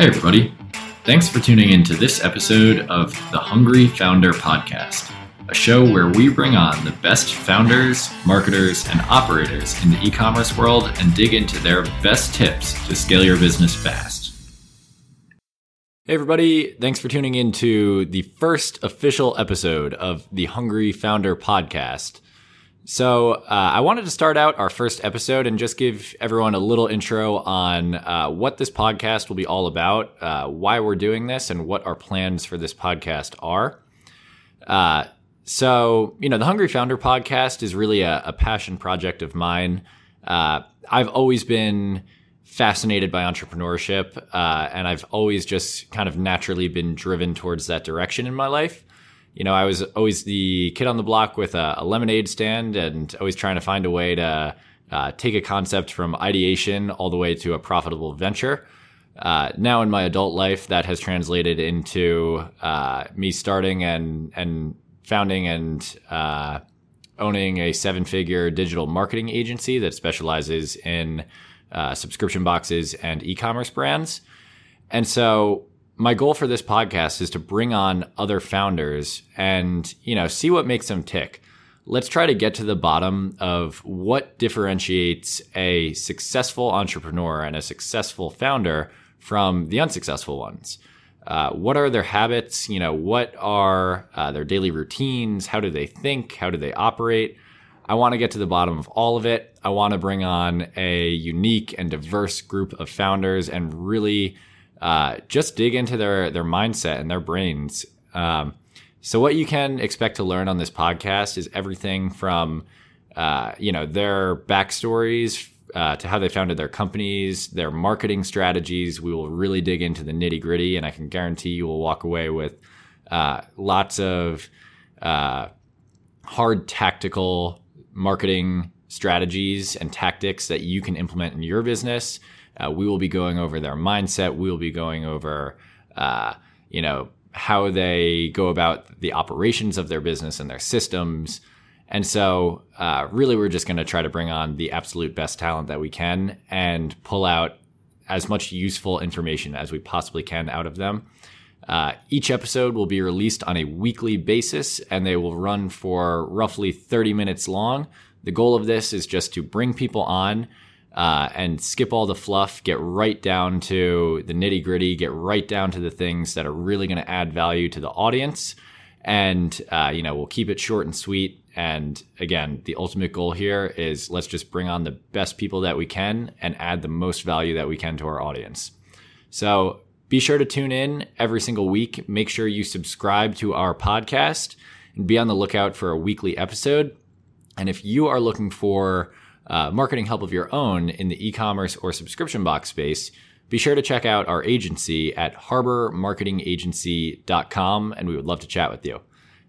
Hey, everybody. Thanks for tuning in to this episode of the Hungry Founder Podcast, a show where we bring on the best founders, marketers, and operators in the e commerce world and dig into their best tips to scale your business fast. Hey, everybody. Thanks for tuning in to the first official episode of the Hungry Founder Podcast. So, uh, I wanted to start out our first episode and just give everyone a little intro on uh, what this podcast will be all about, uh, why we're doing this, and what our plans for this podcast are. Uh, so, you know, the Hungry Founder podcast is really a, a passion project of mine. Uh, I've always been fascinated by entrepreneurship, uh, and I've always just kind of naturally been driven towards that direction in my life you know, I was always the kid on the block with a, a lemonade stand and always trying to find a way to uh, take a concept from ideation all the way to a profitable venture. Uh, now in my adult life, that has translated into uh, me starting and and founding and uh, owning a seven-figure digital marketing agency that specializes in uh, subscription boxes and e-commerce brands. And so my goal for this podcast is to bring on other founders and, you know, see what makes them tick. Let's try to get to the bottom of what differentiates a successful entrepreneur and a successful founder from the unsuccessful ones. Uh, what are their habits? You know, what are uh, their daily routines? How do they think? How do they operate? I want to get to the bottom of all of it. I want to bring on a unique and diverse group of founders and really uh, just dig into their their mindset and their brains. Um, so what you can expect to learn on this podcast is everything from uh, you know their backstories uh, to how they founded their companies, their marketing strategies. We will really dig into the nitty gritty, and I can guarantee you will walk away with uh, lots of uh, hard tactical marketing strategies and tactics that you can implement in your business uh, we will be going over their mindset. We will be going over, uh, you know, how they go about the operations of their business and their systems. And so, uh, really, we're just going to try to bring on the absolute best talent that we can and pull out as much useful information as we possibly can out of them. Uh, each episode will be released on a weekly basis and they will run for roughly 30 minutes long. The goal of this is just to bring people on uh, and skip all the fluff, get right down to the nitty gritty, get right down to the things that are really going to add value to the audience. And, uh, you know, we'll keep it short and sweet. And again, the ultimate goal here is let's just bring on the best people that we can and add the most value that we can to our audience. So be sure to tune in every single week. Make sure you subscribe to our podcast and be on the lookout for a weekly episode. And if you are looking for uh, marketing help of your own in the e-commerce or subscription box space, be sure to check out our agency at harbormarketingagency.com and we would love to chat with you.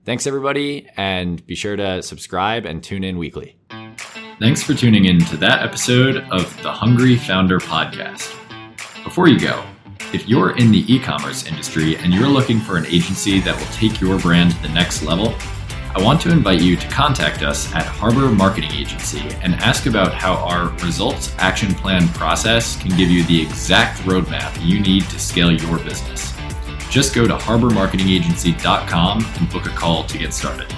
Thanks everybody and be sure to subscribe and tune in weekly. Thanks for tuning in to that episode of the Hungry Founder podcast. Before you go, if you're in the e-commerce industry and you're looking for an agency that will take your brand to the next level, I want to invite you to contact us at Harbor Marketing Agency and ask about how our results action plan process can give you the exact roadmap you need to scale your business. Just go to harbormarketingagency.com and book a call to get started.